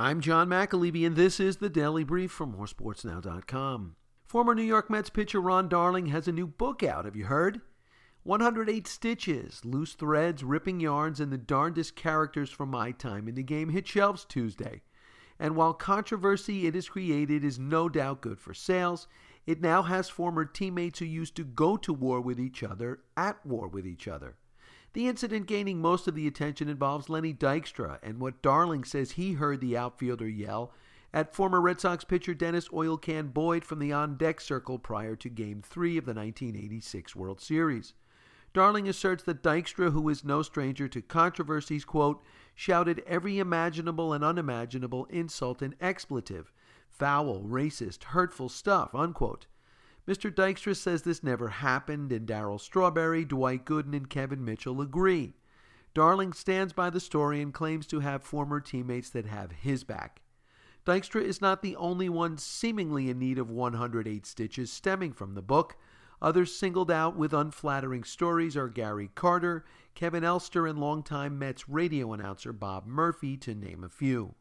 I'm John McAlevey, and this is the Daily Brief from MoreSportsNow.com. Former New York Mets pitcher Ron Darling has a new book out. Have you heard? 108 Stitches, Loose Threads, Ripping Yarns, and the Darndest Characters from My Time in the Game hit shelves Tuesday. And while controversy it has created is no doubt good for sales, it now has former teammates who used to go to war with each other at war with each other. The incident gaining most of the attention involves Lenny Dykstra and what Darling says he heard the outfielder yell at former Red Sox pitcher Dennis Oil Can Boyd from the on deck circle prior to Game 3 of the 1986 World Series. Darling asserts that Dykstra, who is no stranger to controversies, quote, shouted every imaginable and unimaginable insult and expletive, foul, racist, hurtful stuff, unquote. Mr. Dykstra says this never happened, and Darryl Strawberry, Dwight Gooden, and Kevin Mitchell agree. Darling stands by the story and claims to have former teammates that have his back. Dykstra is not the only one seemingly in need of 108 stitches stemming from the book. Others singled out with unflattering stories are Gary Carter, Kevin Elster, and longtime Mets radio announcer Bob Murphy, to name a few.